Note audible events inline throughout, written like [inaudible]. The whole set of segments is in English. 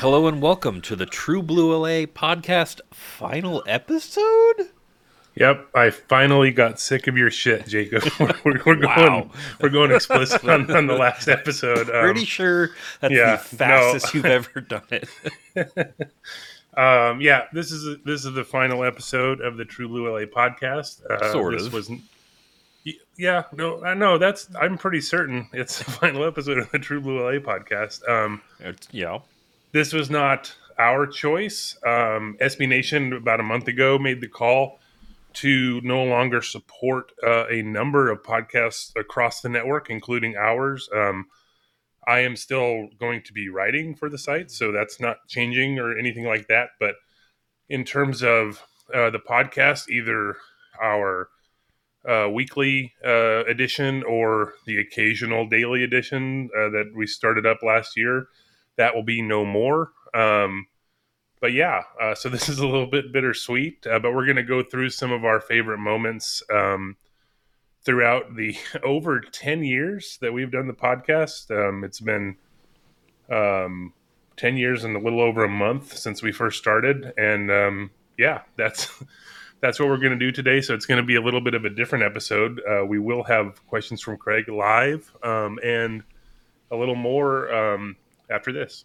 Hello and welcome to the True Blue LA podcast final episode. Yep, I finally got sick of your shit, Jacob. [laughs] we're, we're Wow. going, we're going explicit on, on the last episode. Um, Pretty sure that's yeah, the fastest no. you've ever done it. [laughs] um, yeah, this is this is the final episode of the True Blue LA podcast. Uh, Sort this of. Was, yeah, no, I know that's. I'm pretty certain it's the [laughs] final episode of the True Blue LA podcast. Um, It's, yeah. this was not our choice. Um, SB Nation about a month ago made the call to no longer support uh, a number of podcasts across the network, including ours. Um, I am still going to be writing for the site, so that's not changing or anything like that. But in terms of uh, the podcast, either our uh, weekly uh, edition or the occasional daily edition uh, that we started up last year, that will be no more. Um, but yeah, uh, so [laughs] this is a little bit bittersweet, uh, but we're going to go through some of our favorite moments um, throughout the [laughs] over 10 years that we've done the podcast. Um, it's been um, 10 years and a little over a month since we first started. And um, yeah, [laughs] that's. That's what we're going to do today. So it's going to be a little bit of a different episode. Uh, we will have questions from Craig live um, and a little more um, after this.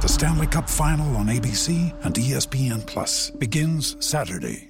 The Stanley Cup Final on ABC and ESPN Plus begins Saturday.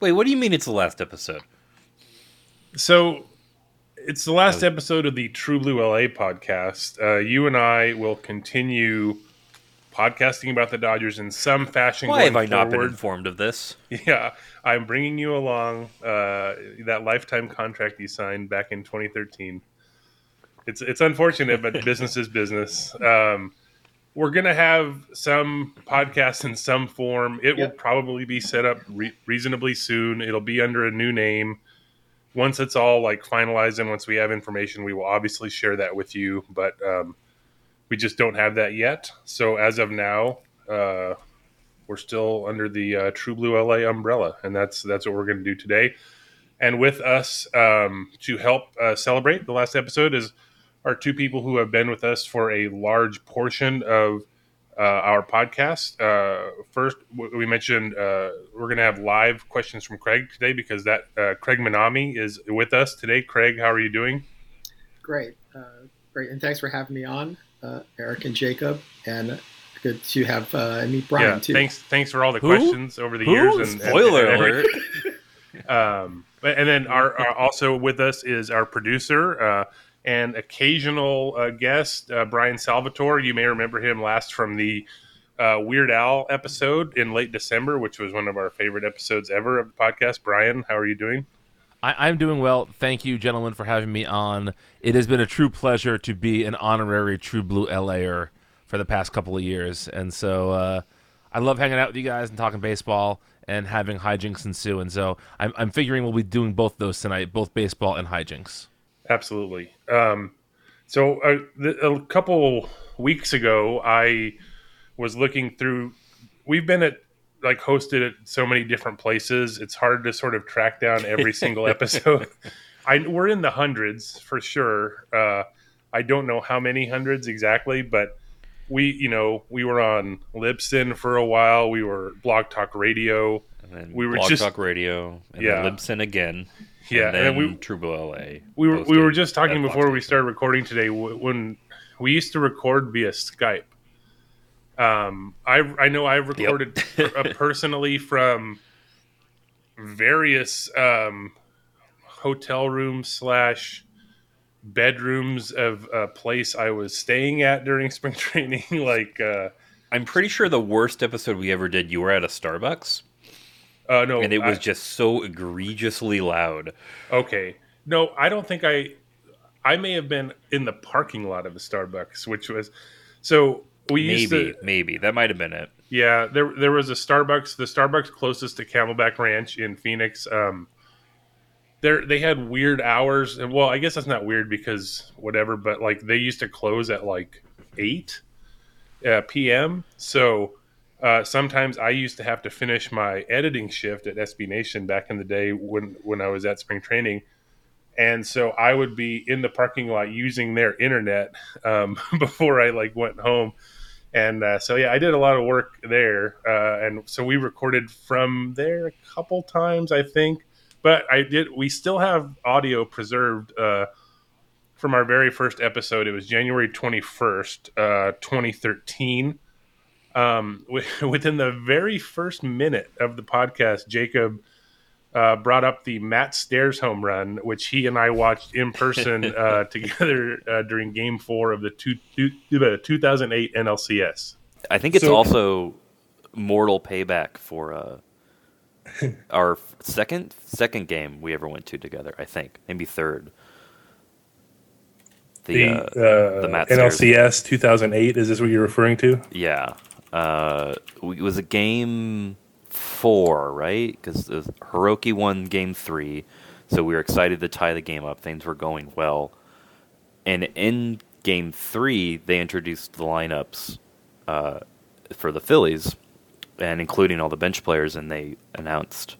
Wait, what do you mean it's the last episode? So it's the last episode of the True Blue LA podcast. Uh, you and I will continue podcasting about the Dodgers in some fashion. Why have I not been informed of this? [laughs] Yeah, I'm bringing you along uh, that lifetime contract you signed back in 2013. It's it's unfortunate, but [laughs] business is business. Um, we're gonna have some podcasts in some form. It will probably be set up re- reasonably soon. It'll be under a new name. Once it's all like finalized and once we have information, we will obviously share that with you. But um, we just don't have that yet. So as of now, uh, we're still under the uh, True Blue LA umbrella, and that's that's what we're going to do today. And with us um, to help uh, celebrate the last episode is are two people who have been with us for a large portion of uh, our podcast. Uh, first, we mentioned uh, we're going to have live questions from Craig today because that uh, Craig Manami is with us today. Craig, how are you doing? great, uh, great, and thanks for having me on, uh, Eric and Jacob, and good to have uh, meet Brian yeah, too. thanks, thanks for all the Who? questions over the Who? years. And, and- Spoiler and alert. [laughs] um, and then our, our also with us is our producer uh, and occasional uh, guest uh, Brian Salvatore. You may remember him last from the uh, Weird Al episode in late December, which was one of our favorite episodes ever of the podcast. Brian, how are you doing? I, I'm doing well. Thank you, gentlemen, for having me on. It has been a true pleasure to be an honorary True Blue LAer for the past couple of years. And so uh, I love hanging out with you guys and talking baseball and having hijinks ensue. And so I'm, I'm figuring we'll be doing both those tonight, both baseball and hijinks. Absolutely. Um, so uh, th- a couple weeks ago, I was looking through. We've been at like hosted at so many different places. It's hard to sort of track down every single [laughs] episode. I we're in the hundreds for sure. Uh, I don't know how many hundreds exactly, but we you know we were on Libsyn for a while. We were Blog Talk Radio. And then We were Blog just- Talk Radio, and Yeah. then Libsyn again. Yeah, and and we- True Blue LA. We were we were just talking before we started recording today when we used to record via Skype. Um, I I know I've recorded per- uh, [laughs] personally from various um, hotel rooms slash bedrooms of a place I was staying at during [laughs] spring training. like, uh, I'm pretty sure the worst episode we ever did, you were at a Starbucks, uh, no, and it was I- just so egregiously loud. Okay. No, I don't think I. I may have been in the parking lot of the Starbucks, which was so we used Maybe, to. maybe that might have been it. Yeah, there there was a Starbucks. The Starbucks closest to Camelback Ranch in Phoenix. Um, there they had weird hours. and Well, I guess that's not weird because whatever. But like they used to close at like eight uh, p.m. So uh, sometimes I used to have to finish my editing shift at SB Nation back in the day when when I was at spring training. And so I would be in the parking lot using their internet um, [laughs] before I like went home and uh, so yeah, I did a lot of work there, uh, and so we recorded from there a couple times, I think. But I did. We still have audio preserved uh, from our very first episode. It was January twenty first, uh, twenty thirteen. Um, wi- [laughs] within the very first minute of the podcast, Jacob uh, brought up the Matt Stairs home run, which he and I watched in person [laughs] uh, together uh, during Game Four of the two, two, the 2008 NLCS. I think it's So- also mortal payback for uh, [laughs] our second second game we ever went to together. I think maybe third. The, The, uh, uh, the Matt Stairs. NLCS 2008 is this what you're referring to? yeah, uh, it was a game four, right? Because Hiroki won game three, so we were excited to tie the game up. Things were going well, and in game three, they introduced the lineups uh, for the Phillies, and including all the bench players, and they announced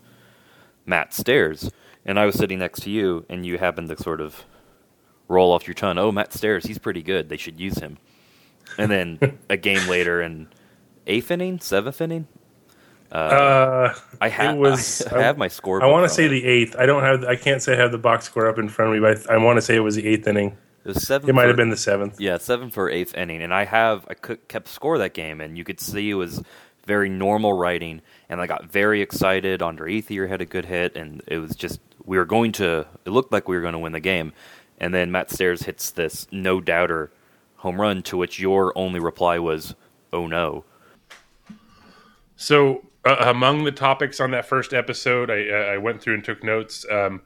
Matt Stairs. And I was sitting next to you, and you happened to sort of roll off your tongue, "Oh, Matt Stairs, he's pretty good. They should use him." And then [laughs] a game later, in eighth inning, seventh inning, Uh, I have was. [laughs] I, have my score. I want to say the eighth. I don't have. I can't say I have the box score up in front of me, but I, I want to say it was the eighth inning. it was seven. It might for- have been the seventh. Yeah, seven for eighth inning, and I have I kept score that game, and you could see it was very normal writing, and I got very excited. Andre Ethier had a good hit, and it was just we were going to. It looked like we were going to win the game, and then Matt Stairs hits this no doubter home run, to which your only reply was, "Oh no." So, uh, among the topics on that first episode, I, I went through and took notes. Um,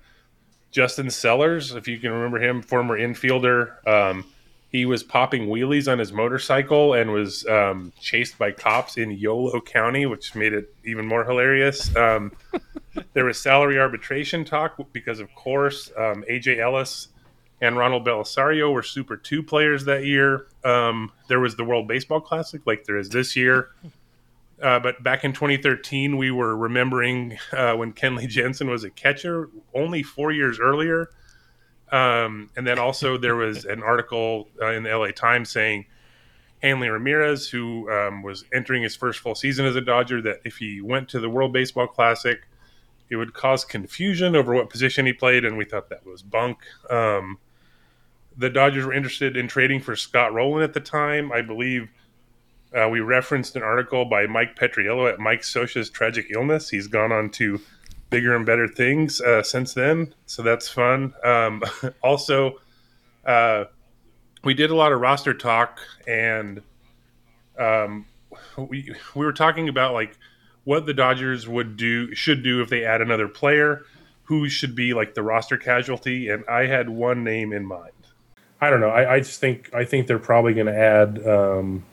Justin Sellers, if you can remember him, former infielder, um, he was popping wheelies on his motorcycle and was um, chased by cops in Yolo County, which made it even more hilarious. Um, [laughs] there was salary arbitration talk because, of course, um, AJ Ellis and Ronald Belisario were Super 2 players that year. Um, there was the World Baseball Classic, like there is this year. Uh, but back in 2013, we were remembering uh, when Kenley [laughs] Jansen was a catcher only four years earlier. Um, and then also there was an article uh, in the LA Times saying Hanley Ramirez, who um, was entering his first full season as a Dodger, that if he went to the World Baseball Classic, it would cause confusion over what position he played, and we thought that was bunk. Um, the Dodgers were interested in trading for Scott Rowland at the time. I believe uh, we referenced an article by Mike Petriello at Mike Scioscia's tragic illness. He's gone on to bigger and better things uh, since then, so that's fun. Um, [laughs] also, uh, we did a lot of roster talk, and um, we we were talking about like what the Dodgers would do should do if they add another player, who should be like the roster casualty, and I had one name in mind. I don't know. I, I just think I think they're probably going to add um,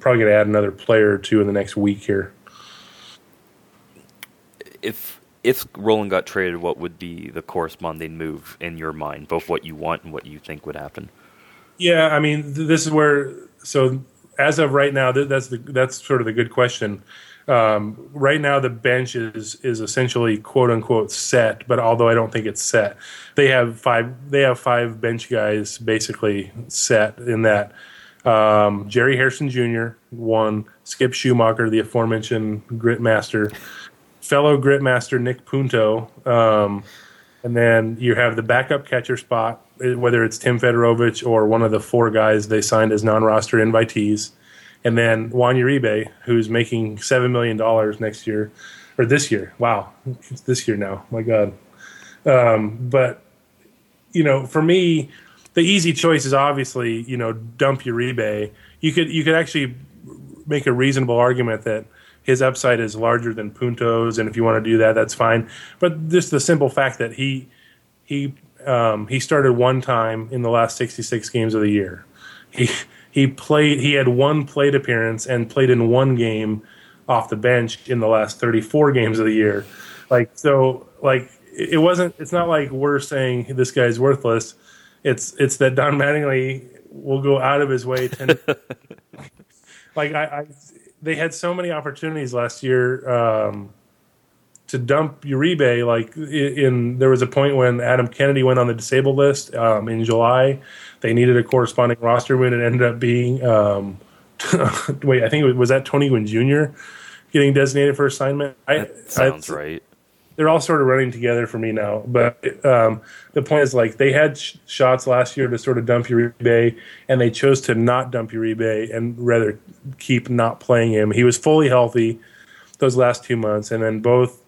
probably going to add another player or two in the next week here. If if Rowland got traded, what would be the corresponding move in your mind, both what you want and what you think would happen? Yeah, I mean, th- this is where. So as of right now, th- that's the that's sort of the good question. Um, right now, the bench is is essentially quote unquote set, but although I don't think it's set, they have five they have five bench guys basically set in that. Um, Jerry Hairston Jr. one, Skip Schumaker, the aforementioned grit master, fellow grit master Nick Punto, um, and then you have the backup catcher spot, whether it's Tim Federowicz or one of the four guys they signed as non-roster invitees and then Juan Uribe, who's making seven million dollars next year or this year. Wow, it's this year now. My God. Um, but you know, for me, the easy choice is obviously you know dump Uribe. You could you could actually make a reasonable argument that his upside is larger than Punto's, and if you want to do that, that's fine. But just the simple fact that he he um, he started one time in the last 66 games of the year. He he played he had one plate appearance and played in one game off the bench in the last 34 games of the year like so like it wasn't it's not like we're saying this guy's worthless it's it's that don mattingly will go out of his way to [laughs] like I, I they had so many opportunities last year um, to dump Uribe. Like in, in, there was a point when Adam Kennedy went on the disabled list um, in July. They needed a corresponding roster win. It ended up being um, [laughs] wait, I think it was, was that Tony Gwynn Jr. getting designated for assignment. That I, sounds I, right. They're all sort of running together for me now. But um, the point is, like, they had sh- shots last year to sort of dump Uribe, and they chose to not dump Uribe and rather keep not playing him. He was fully healthy those last two months, and then both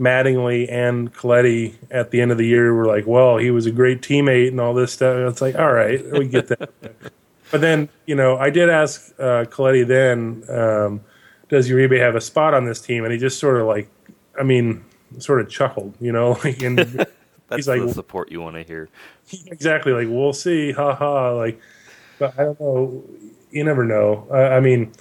Mattingly and Colletti at the end of the year were like, well, he was a great teammate and all this stuff. It's like, all right, we get that. [laughs] but then, you know, I did ask uh, Colletti then, um, does Uribe have a spot on this team? And he just sort of like, I mean, sort of chuckled, you know, [laughs] like, and [laughs] That's he's like, the support you want to hear. [laughs] exactly, like, we'll see, ha ha. Like, but I don't know. You never know. I, I mean,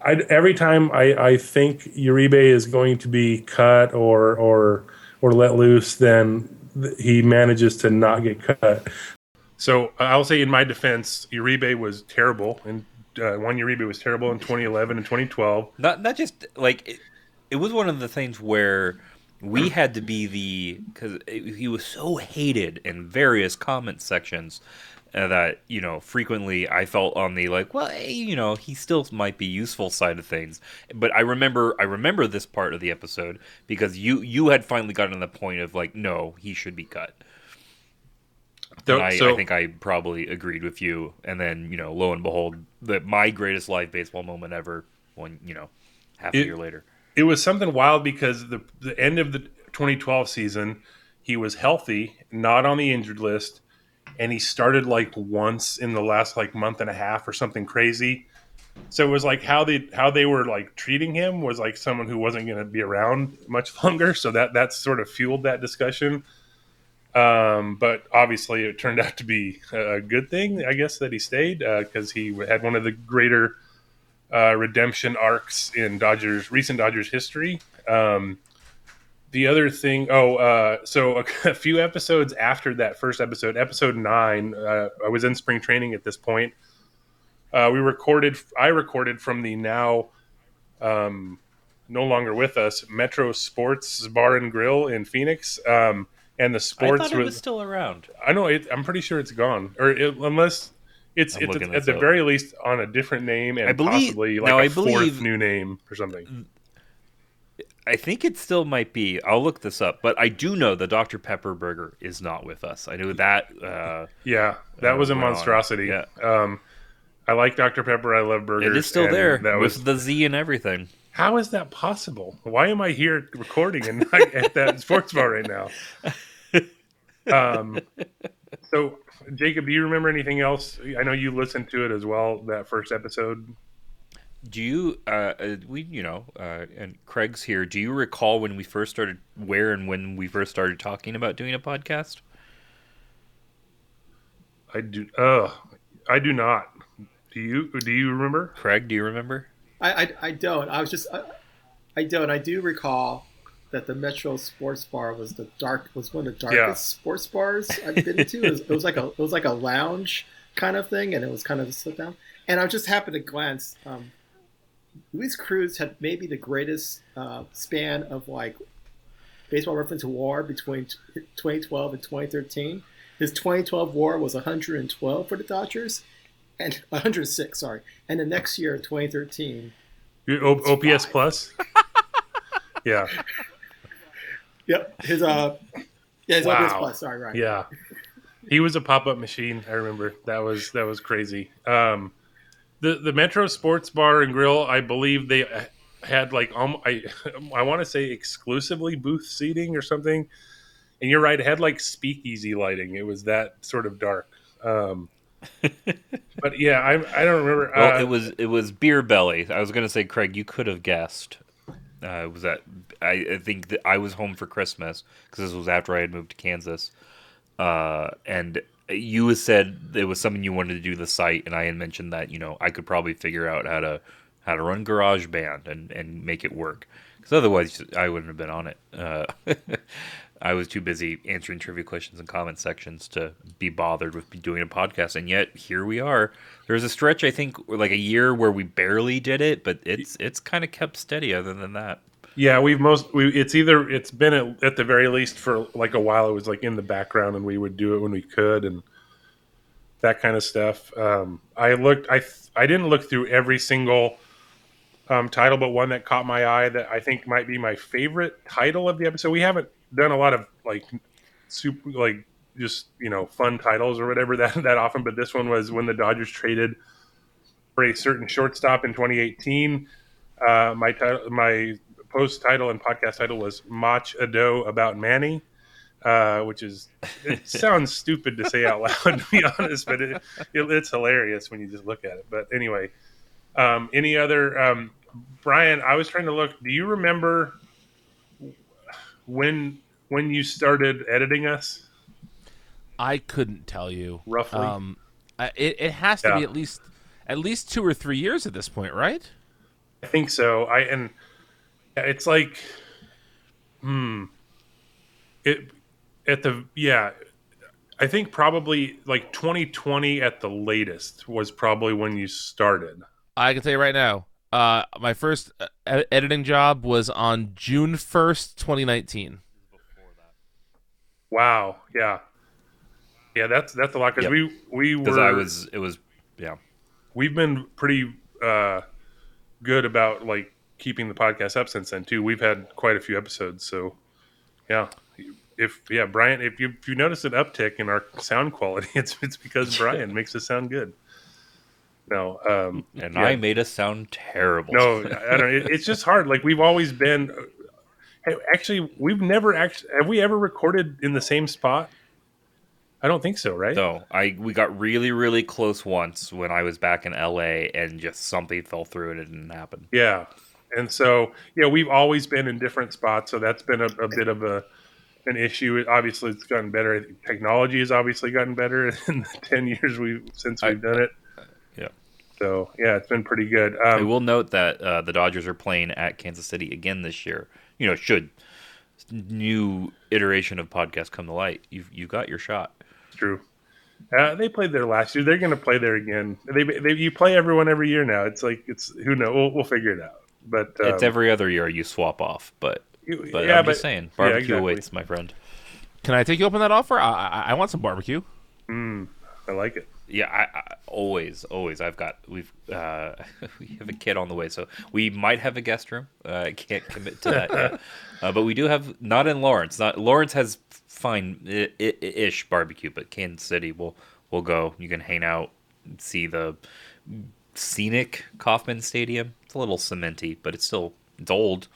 I, every time I, I think Uribe is going to be cut or or or let loose, then he manages to not get cut. So I'll say in my defense, Uribe was terrible, and uh, one Uribe was terrible in 2011 and 2012. Not not just like it, it was one of the things where we had to be the because he was so hated in various comment sections uh, that you know frequently I felt on the like well hey, you know he still might be useful side of things. But I remember I remember this part of the episode because you you had finally gotten to the point of like no he should be cut. So- and I, so- I think I probably agreed with you. And then you know lo and behold the my greatest live baseball moment ever when you know half a year later It was something wild because the the end of the 2012 season, he was healthy, not on the injured list, and he started like once in the last like month and a half or something crazy. So it was like how they how they were like treating him was like someone who wasn't going to be around much [laughs] longer. So that that sort of fueled that discussion. Um, but obviously, it turned [laughs] out to be a good thing, I guess, that he stayed because he had one of the greater uh, redemption arcs in Dodgers recent Dodgers history. Um, the other thing, oh, uh, so a, [laughs] a few episodes after that first episode, episode nine, uh, I was in spring training at this point. Uh, we recorded, I recorded from the now um, no longer with us Metro Sports Bar and Grill in Phoenix. Um, and the sports I thought it was still around I know it, I'm pretty sure it's gone, or it, unless it's I'm it's looking at this the up. very least on a different name and I believe- possibly like now, a I fourth believe- new name or something. I think it still might be. I'll look this up, but I do know the Dr Pepper burger is not with us. I know that. Uh, Yeah, that uh, was a went on. monstrosity. Yeah. Um, I like Dr Pepper. I love burgers. it is still there That with was the Z and everything. how is that possible? Why am I here recording and not [laughs] at that sports bar right now? [laughs] Um, so Jacob, do you remember anything else? I know you listened to it as well. That first episode. Do you, uh, uh, we, you know, uh, and Craig's here. Do you recall when we first started, where and when we first started talking about doing a podcast? I do. Uh, I do not. Do you? Do you remember? Craig, do you remember? I, I, I don't. I was just I, I don't. I do recall that the Metro Sports Bar was the dark was one of the darkest Yeah. sports bars I've been to. It was, it was like a it was like a lounge kind of thing, and it was kind of a sit down. And I just happened to glance. Um, Luis Cruz had maybe the greatest uh, span of like baseball reference WAR between t- 2012 and 2013. His 2012 WAR was 112 for the Dodgers, and [laughs] 106. Sorry, and the next year, 2013. You- O- OPS plus. [laughs] yeah. Yep. His uh yeah, his Wow. OPS plus, sorry, right. Yeah. He was a pop up machine. I remember that was that was crazy. Um, the the Metro Sports Bar and Grill, I believe they had like um, I I want to say exclusively booth seating or something. And you're right, it had like speakeasy lighting. It was that sort of dark. Um, [laughs] but yeah, I I don't remember. Well, uh, it was it was Beer Belly. I was gonna say, Craig, you could have guessed. Uh, was that I, I think that I was home for Christmas because this was after I had moved to Kansas, uh, and you said it was something you wanted to do the site, and I had mentioned that you know I could probably figure out how to how to run GarageBand and and make it work because otherwise I wouldn't have been on it. Uh, [laughs] I was too busy answering trivia questions and comment sections to be bothered with doing a podcast, and yet here we are. There was a stretch, I think, like a year where we barely did it, but it's it's kind of kept steady. Other than that, Yeah, we've most we it's either it's been at, at the very least for like a while. It was like in the background, and we would do it when we could, and that kind of stuff. Um, I looked, I I didn't look through every single um, title, but one that caught my eye that I think might be my favorite title of the episode. We haven't done a lot of like super like just you know fun titles or whatever that that often, but this one was when the Dodgers traded for a certain shortstop in 2018. Uh, my title, my post title and podcast title was "Mach Ado about Manny," uh, which is it [laughs] sounds stupid to say out loud, to be honest, but it, it, it's hilarious when you just look at it. But anyway, um, any other um, Brian? I was trying to look. Do you remember when when you started editing us? I couldn't tell you Roughly. Um, it it has to Yeah. be at least at least two or three years at this point, right? I think so. I and it's like, hmm, it at the yeah. I think probably like 2020 at the latest was probably when you started. I can tell you right now. Uh, my first uh, ed- editing job was on June first, twenty nineteen. Wow. Yeah. Yeah, that's that's a lot because Yep. we we because were I was it was yeah. we've been pretty uh, good about like keeping the podcast up since then too. We've had quite a few episodes, so yeah. If yeah, Brian, if you if you notice an uptick in our sound quality, [laughs] it's it's because [laughs] Brian makes us sound good. No, um, [laughs] And yeah. I made us sound terrible. no, I don't. It, it's just hard. Like we've always been. Actually, we've never actually have we ever recorded in the same spot? I don't think so, right? No, I we got really really close once when I was back in L.A. and just something fell through and it didn't happen. Yeah. And so, yeah, we've always been in different spots. So that's been a, a bit of a an issue. Obviously, it's gotten better. Technology has obviously gotten better [laughs] in the 10 years we since we've done it. Yeah. So, yeah, it's been pretty good. I Um, will note that uh, the Dodgers are playing at Kansas City again this year. You know, should new iteration of podcast come to light, you've you got your shot. true. Uh, they played there last year. They're going to play there again. They, they you play everyone every year now. It's like it's who knows. We'll, we'll figure it out. But um, it's every other year you swap off, but but yeah, I'm but- just saying, yeah, barbecue exactly. awaits, my friend. Can I take you up on that offer? I, I, I want some barbecue. I like it. Yeah, I, I always, always. I've got we've uh, [laughs] we have a kid on the way, so we might have a guest room. Uh, I can't commit to that, yet. [laughs] Uh, but we do have not in Lawrence. Not Lawrence has fine i- i- ish barbecue, but Kansas City we'll we'll go. You can hang out, see the scenic Kauffman Stadium. It's a little cementy, but it's still it's old.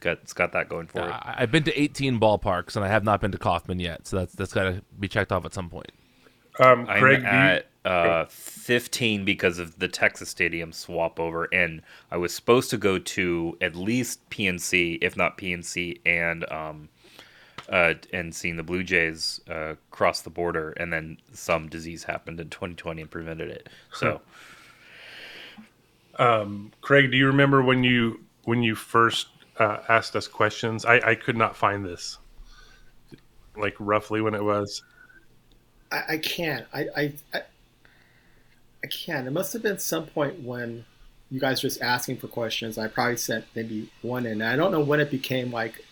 Got it's got that going for it. I- I've been to 18 ballparks and I have not been to Kauffman yet, so that's that's got to be checked off at some point. Um, I'm do at uh, 15 because of the Texas Stadium swap over, and I was supposed to go to at least PNC, if not PNC, and um, uh, and seeing the Blue Jays uh, cross the border, and then some disease happened in 2020 and prevented it. So um, Craig, do you remember when you when you first uh, asked us questions? I, I could not find this, like roughly when it was. I, I can't. I, I, I I can't. It must have been some point when you guys were just asking for questions. I probably sent maybe one in. I don't know when it became like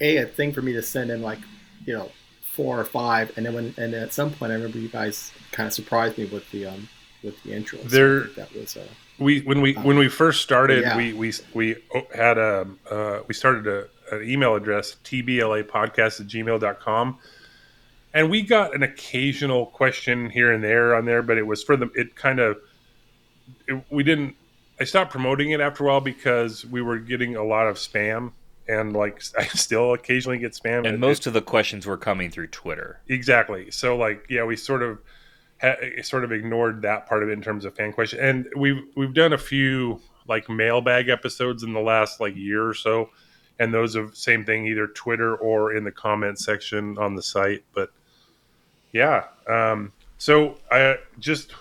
a a thing for me to send in like you know four or five, and then when and then at some point I remember you guys kind of surprised me with the um with the intro. There- think that was uh, We when we when we first started, yeah. we we we had a uh, we started a, an email address tblapodcast at gmail.com and we got an occasional question here and there on there, but it was for the it kind of it, we didn't. I stopped promoting it after a while because we were getting a lot of spam and like [laughs] I still occasionally get spam and most of the questions were coming through Twitter. Exactly. So like yeah, we sort of ha- sort of ignored that part of it in terms of fan question, and we've we've done a few like mailbag episodes in the last like year or so, and those are same thing either Twitter or in the comment section on the site. But yeah, um, so I just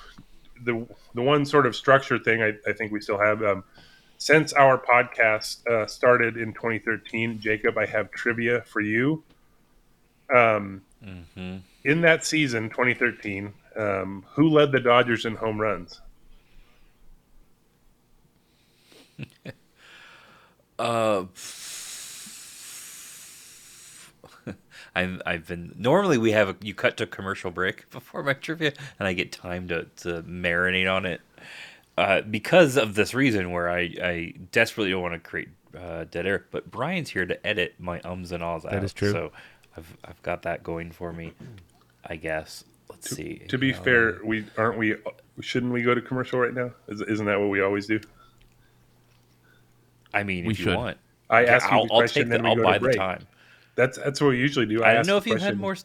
the the one sort of structure thing I, I think we still have. Um, since our podcast uh, started in 2013, Jacob, I have trivia for you. Um, Mm-hmm. in that season, 2013, um, who led the Dodgers in home runs? [laughs] Uh, I've I've been normally we have a, you cut to commercial break [laughs] before my trivia, and I get time to to marinate on it. Uh, because of this reason, where I I desperately don't want to create uh, dead air, but Brian's here to edit my ums and ahs out. is true. So I've I've got that going for me. I guess. Let's To, see. to be Um, fair, we aren't we shouldn't we go to commercial right now? Is, isn't that what we always do? I mean, We if you should. want, I Okay, ask you I'll, the I'll question, take then the, we I'll go buy to the time. That's that's what we usually do. I, don't know if you had more.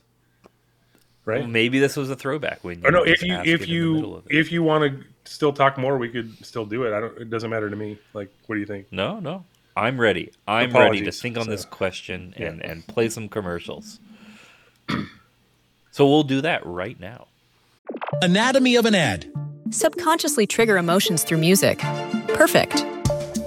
right? Well, maybe this was a throwback when you Or no, just if you if in the middle you if you want to still talk more, we could still do it. I don't. It doesn't matter to me. Like, what do you think? No, no. I'm ready. I'm ready to think on this So- question Yeah. and, and play some commercials. so we'll do that right now. Anatomy of an ad. Subconsciously trigger emotions through music. Perfect.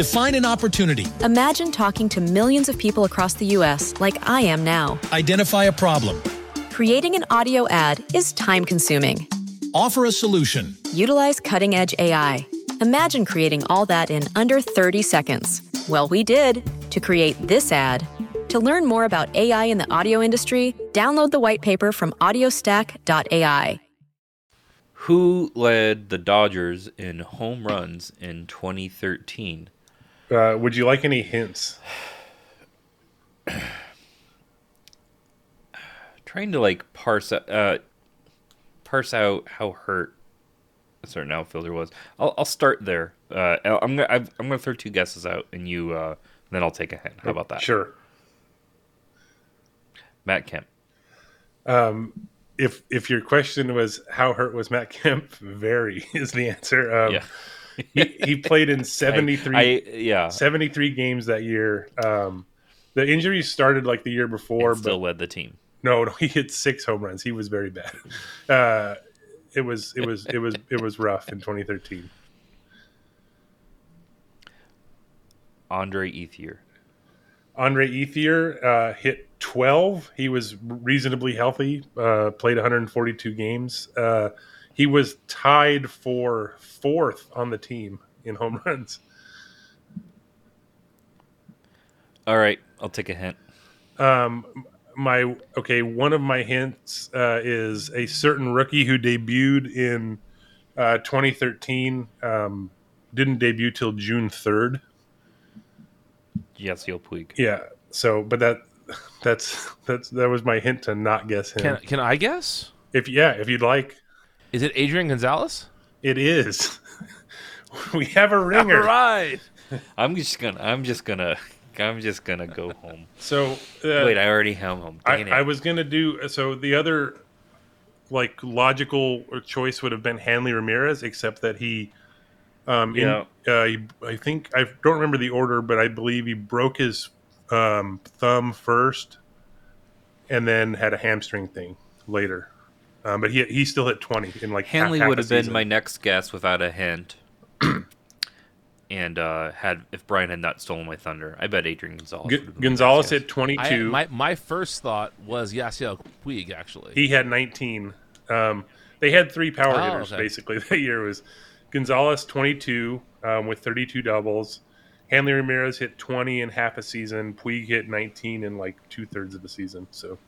Define an opportunity. Imagine talking to millions of people across the U.S. like I am now. Identify a problem. Creating an audio ad is time consuming. Offer a solution. Utilize cutting edge AI. Imagine creating all that in under 30 seconds. Well, we did to create this ad. To learn more about AI in the audio industry, download the white paper from audiostack.ai. Who led the Dodgers in home runs in 2013? Uh, would you like any hints? [sighs] Trying to like parse out, uh, parse out how hurt a certain outfielder was. I'll, I'll start there. Uh, I'm gonna I've, I'm gonna throw two guesses out, and you uh, then I'll take a hint. How about that? Sure. Matt Kemp. Um, if if your question was how hurt was Matt Kemp, [laughs] very is the answer. Um, Yeah. He, he played in [laughs] 73, I, I- yeah. 73 games that year. Um, the injuries started like the year before, and but still led the team. no, no, [laughs] he hit six home runs. He was very bad. Uh, it was it was it was it was rough in 2013. Andre Ethier. Andre Ethier uh, hit 12. He was reasonably healthy. Uh, played 142 games. He was tied for fourth on the team in home [laughs] runs. All right, I'll take a hint. Um, my okay, one of my hints uh, is a certain rookie who debuted in uh, 2013. Um, didn't debut till June 3rd. Yasiel Puig. Yeah. So, but that [laughs] that's that's that was my hint to not guess him. Can can I guess? if yeah, if you'd like, Is it Adrian Gonzalez? it is. [laughs] we have a ringer. right. I'm just gonna. I'm just gonna. I'm just gonna go home. So uh, Wait, I already have home. I, I was gonna do so. The other like logical choice would have been Hanley Ramirez, except that he, um, in- Yeah. uh, he, I think I don't remember the order, but I believe he broke his um, thumb first, and then had a hamstring thing later. Um, but he he still hit twenty in like Hanley half would have been season. my next guess without a hint. [clears throat] and uh, had if Brian had not stolen my thunder, I bet Adrian Gonzalez. G- would have my Gonzalez next hit twenty two. My my first thought was Yasiel Puig actually. He had 19. Um, they had three power Oh, hitters okay. basically [laughs] that year. It was Gonzalez 22 um, with 32 doubles. Hanley Ramirez hit 20 in half a season. Puig hit 19 in like two thirds of a season. So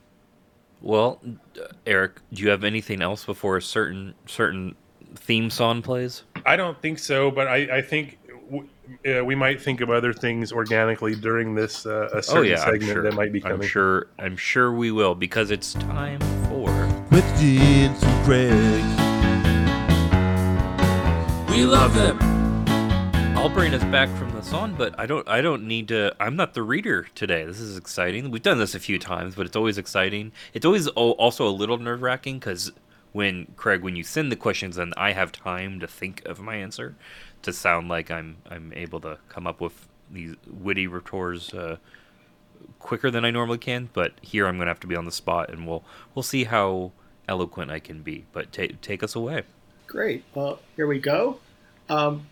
Well, uh, Eric, do you have anything else before a certain certain theme song plays? I don't think so, but I, I think w- uh, we might think of other things organically during this uh, a certain oh yeah, I'm segment sure. that might be coming. I'm sure. I'm sure we will because it's time for. with Jens and Craig. We love them. I'll bring us back from the song, but I don't. I don't need to. I'm not the reader today. This is exciting. We've done this a few times, but it's always exciting. It's always also a little nerve wracking because when Craig, when you send the questions, and I have time to think of my answer, to sound like I'm I'm able to come up with these witty retorts uh, quicker than I normally can. But here I'm going to have to be on the spot, and we'll we'll see how eloquent I can be. But take take us away. Great. Well, here we go. Um,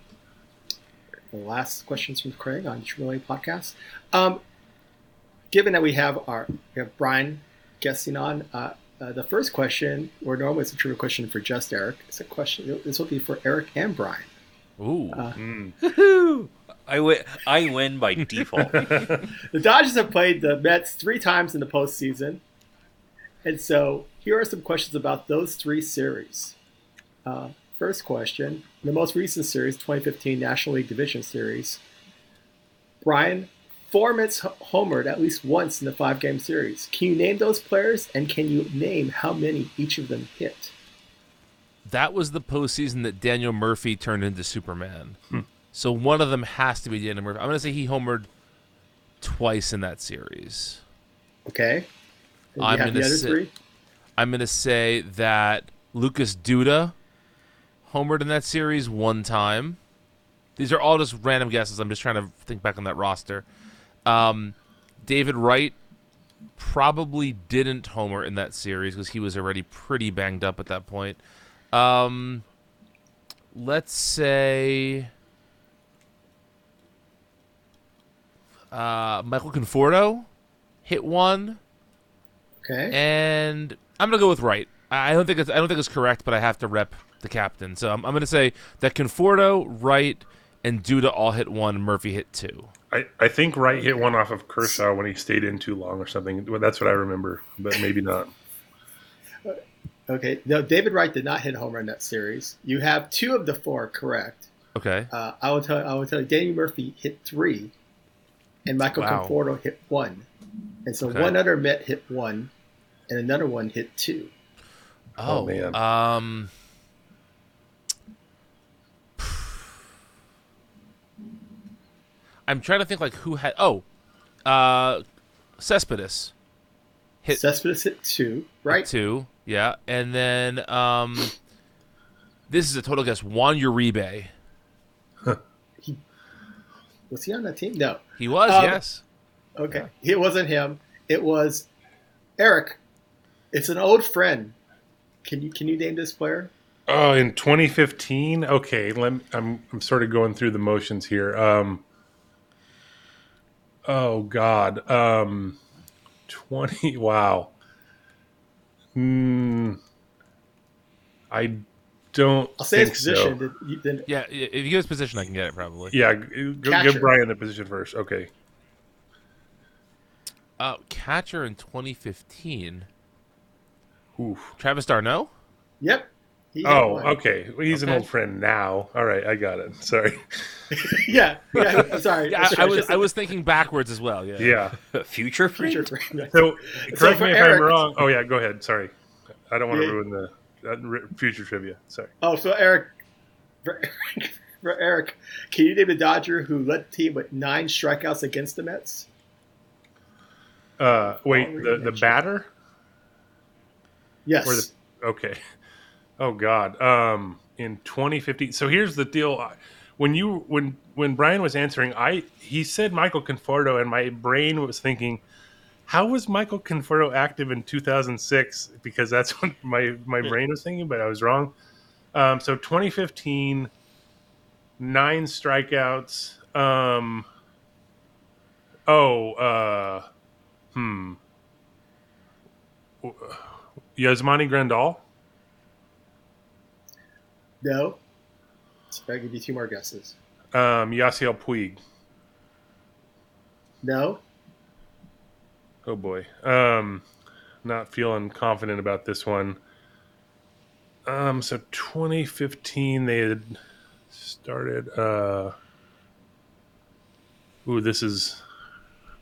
last questions from Craig on True podcast. Um, given that we have our we have Brian guesting on uh, uh, the first question, or normally it's a true question for just Eric. It's a question. This will be for Eric and Brian. Ooh. Uh, I win. I win by default. [laughs] [laughs] the Dodgers have played the Mets three times in the postseason, and so here are some questions about those three series. Uh, first question: the most recent series, 2015 National League Division Series. Brian, four Mets homered at least once in the five-game series. Can you name those players, and can you name how many each of them hit? That was the postseason that Daniel Murphy turned into Superman. Hmm. So one of them has to be Daniel Murphy. I'm going to say he homered twice in that series. Okay. I'm gonna say- I'm going to say that Lucas Duda homered in that series one time. These are all just random guesses. I'm just trying to think back on that roster. Um, David Wright probably didn't homer in that series because he was already pretty banged up at that point. Um, let's say uh, Michael Conforto hit one. Okay. And I'm gonna go with Wright. I I don't think it's I don't think it's correct, but I have to rep the captain. So I'm, I'm gonna say that Conforto, Wright, and Duda all hit one. Murphy hit two. I, I think Wright hit one off of Kershaw when he stayed in too long or something. Well, That's what I remember, but maybe not. Okay. No, David Wright did not hit a homer in that series. You have two of the four correct. Okay. Uh, I will tell. I will tell you. Danny Murphy hit three, and Michael Wow. Conforto hit one, and so Okay. one other Met hit one, and another one hit two. Oh, man. Um. I'm trying to think like who had. Oh, uh, Cespedes hit Cespedes hit two, right? two. Yeah, and then um, this is a total guess. Juan Uribe. He was he on that team? No. He was Um, yes. Okay. It wasn't him. It was Eric. It's an old friend. Can you can you name this player? Oh, in 2015. Okay, let me, I'm I'm sort of going through the motions here. Um. Oh God. Um. 20. [laughs] Wow. Hmm. I don't I'll say his think so. position. Then, you- then Yeah, if you give us position, I can get it probably. Yeah, g- g- give Brian the position first. Okay. Uh, catcher in 2015. Oof. Travis d'Arnaud. Yep. He had Oh, one. okay. Well, he's an old friend now. All right, I got it. Sorry. [laughs] yeah. Yeah. I'm sorry. Yeah, I, I was I was thinking backwards as well. Yeah. Yeah. [laughs] Future friend. future friend. So, correct for me if Eric- I'm wrong. Oh yeah, go ahead. Sorry, I don't want to ruin the uh, future trivia. Sorry. Oh, so Eric, for Eric, for Eric, can you name a Dodger who led the team with nine strikeouts against the Mets? Uh, wait, the the batter Yes. or the okay? Oh God. Um, in 2015. So here's the deal. When you when when Brian was answering, I he said Michael Conforto, and my brain was thinking. How was Michael Conforto active in 2006? Because that's [laughs] what my, my brain was thinking, but I was wrong. Um, so 2015, nine strikeouts. Um, oh, uh, hmm. Yasmani Grandal? No. So I give you two more guesses. Um, Yasiel Puig. No. Oh boy. Um, not feeling confident about this one. Um, so 2015 they had started. Uh, ooh, this is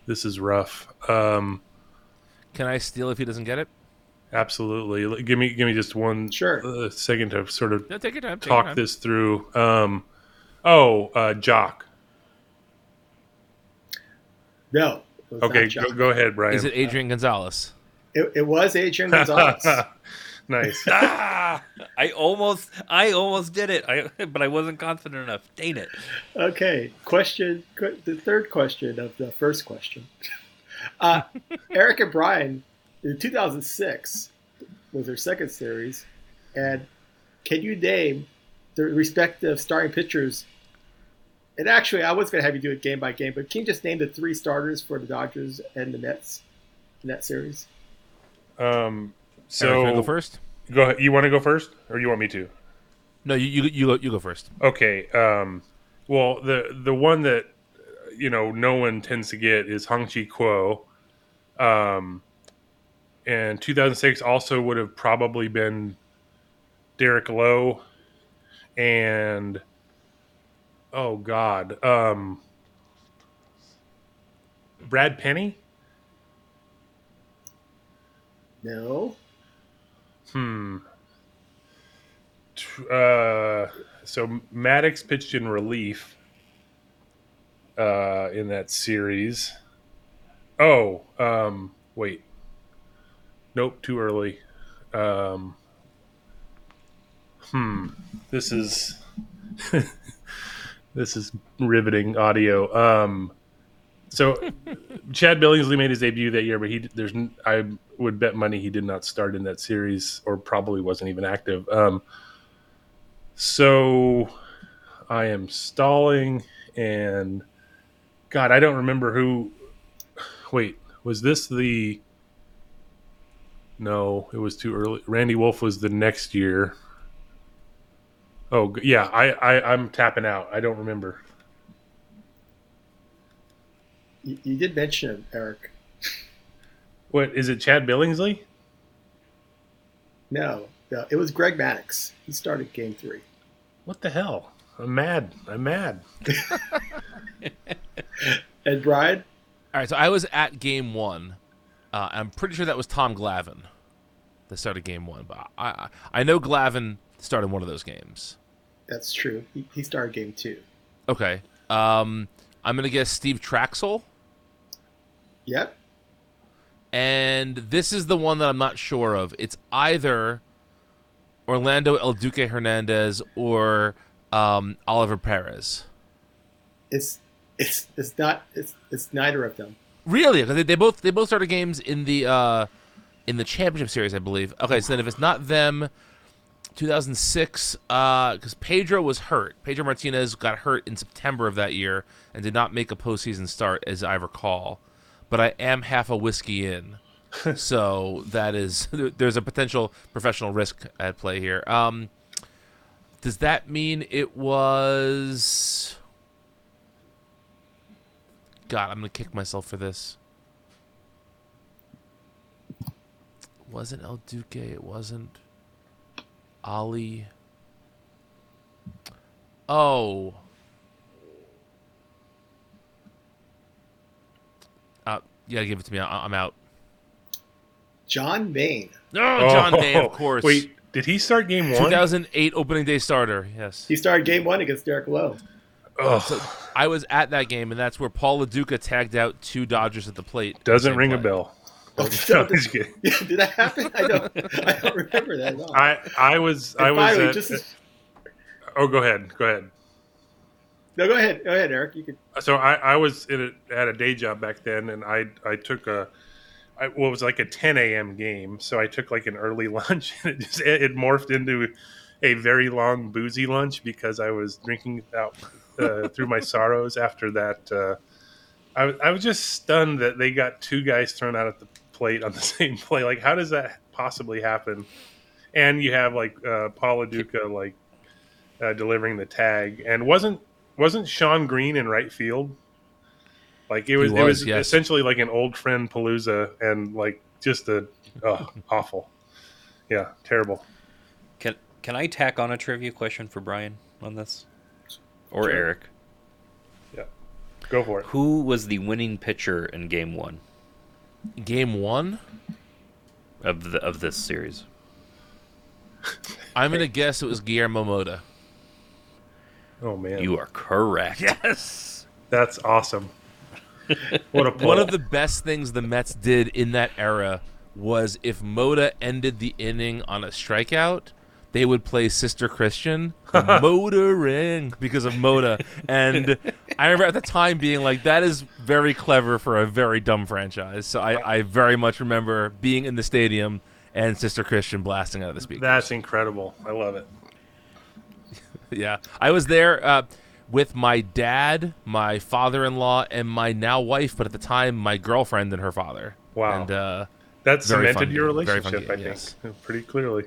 this is rough. Um, Can I steal if he doesn't get it? Absolutely. Give me give me just one Sure. uh, second to sort of No, take your time. Talk time. this through. Um, oh, uh, Joc. No. Okay, go, go ahead, Brian. Is it Adrian Gonzalez? It, it was Adrian Gonzalez. [laughs] nice. [laughs] ah, I almost, I almost did it. I, but I wasn't confident enough. Dang it. okay. Question. qu- The third question of the first question. [laughs] Uh, Eric and Brian in 2006 was their second series, and can you name the respective starting pitchers? And actually, I was going to have you do it game by game, but can you just name the three starters for the Dodgers and the Mets in that series? Um, so can I go first? Go ahead. You want to go first, or you want me to? No, you you you go, you go first. Okay. Um, well, the the one that you know no one tends to get is Hong-Chih Kuo. Um, and 2006 also would have probably been Derek Lowe, and oh god, um, Brad Penny. No. Hmm. Uh, so Maddux pitched in relief uh, in that series. Oh, um, wait. Nope, too early. Um, hmm. This is [laughs] this is riveting audio. Um, so Chad Billingsley made his debut that year, but he there's I would bet money he did not start in that series, or probably wasn't even active. Um, so I am stalling, and God, I don't remember who. Wait, was this the? No, it was too early. Randy Wolf was the next year. Oh yeah, I, I I'm tapping out. I don't remember. You, you did mention him, Eric. What is it? Chad Billingsley? No, no, it was Greg Maddux. He started game three. What the hell? I'm mad. I'm mad. [laughs] And Brian? All right, so I was at game one. Uh, I'm pretty sure that was Tom Glavine that started game one, but I I, know Glavine started one of those games. That's true. He, he started game two. Okay, um, I'm gonna guess Steve Trachsel, Yep. and this is the one that I'm not sure of. It's either Orlando El Duque Hernandez or um, Oliver Perez. It's it's it's not it's it's neither of them. Really? They, they both they both started games in the uh, in the championship series, I believe. Okay, so then if it's not them, 2006, because Pedro was hurt. Pedro Martinez got hurt in September of that year and did not make a postseason start, as I recall. But I am half a whiskey in, [laughs] so that is [laughs] there's a potential professional risk at play here. Um, does that mean it was? God, I'm gonna kick myself for this. Wasn't El Duque. It wasn't Ali. Oh. Uh, yeah, give it to me. I- I'm out. John Maine. No, John Maine, of [laughs] course. Oh, Wait, did he start game one? 2008 opening day starter. Yes. He started game one against Derek Lowe. Oh, So I was at that game, and that's where Paul Lo Duca tagged out two Dodgers at the plate. doesn't Same ring a bell. Oh, [laughs] No, just. Yeah, did that happen? I don't. I don't remember that at all. I I was I And was at, just as- oh go ahead go ahead. no, go ahead. Go ahead, Eric. You could. So I, I was in a, at a day job back then, and I I took a I, well, it was like a 10 a.m. game, so I took like an early [laughs] lunch, and it just it, it morphed into a very long boozy lunch because I was drinking out uh, through my sorrows after that. Uh, I, was- I was just stunned that they got two guys thrown out at the plate on the [laughs] same play. Like, how does that possibly happen? And you have like uh, Paul Lo Duca like uh, delivering the tag, and wasn't wasn't Shawn Green in right field? Like it was, it was, was yes. essentially like an old friend Palooza, and like just a oh, [laughs] awful, yeah, terrible. Can can I tack on a trivia question for Brian on this, or Sure. Eric? Yeah, go for it. Who was the winning pitcher in Game One Game one. of the of this series? I'm gonna guess it was Guillermo Mota. Oh man, You are correct. Yes. that's awesome. What a. [laughs] One of the best things the Mets did in that era was if Mota ended the inning on a strikeout, they would play Sister Christian [laughs] motoring because of Mota. And I remember at the time being like, that is very clever for a very dumb franchise. So I, I very much remember being in the stadium and Sister Christian blasting out of the speakers. That's incredible. I love it. [laughs] Yeah, I was there uh, with my dad, my father-in-law, and my now wife, but at the time my girlfriend and her father. Wow. And uh, That cemented your game. Relationship, I think, yes. pretty clearly.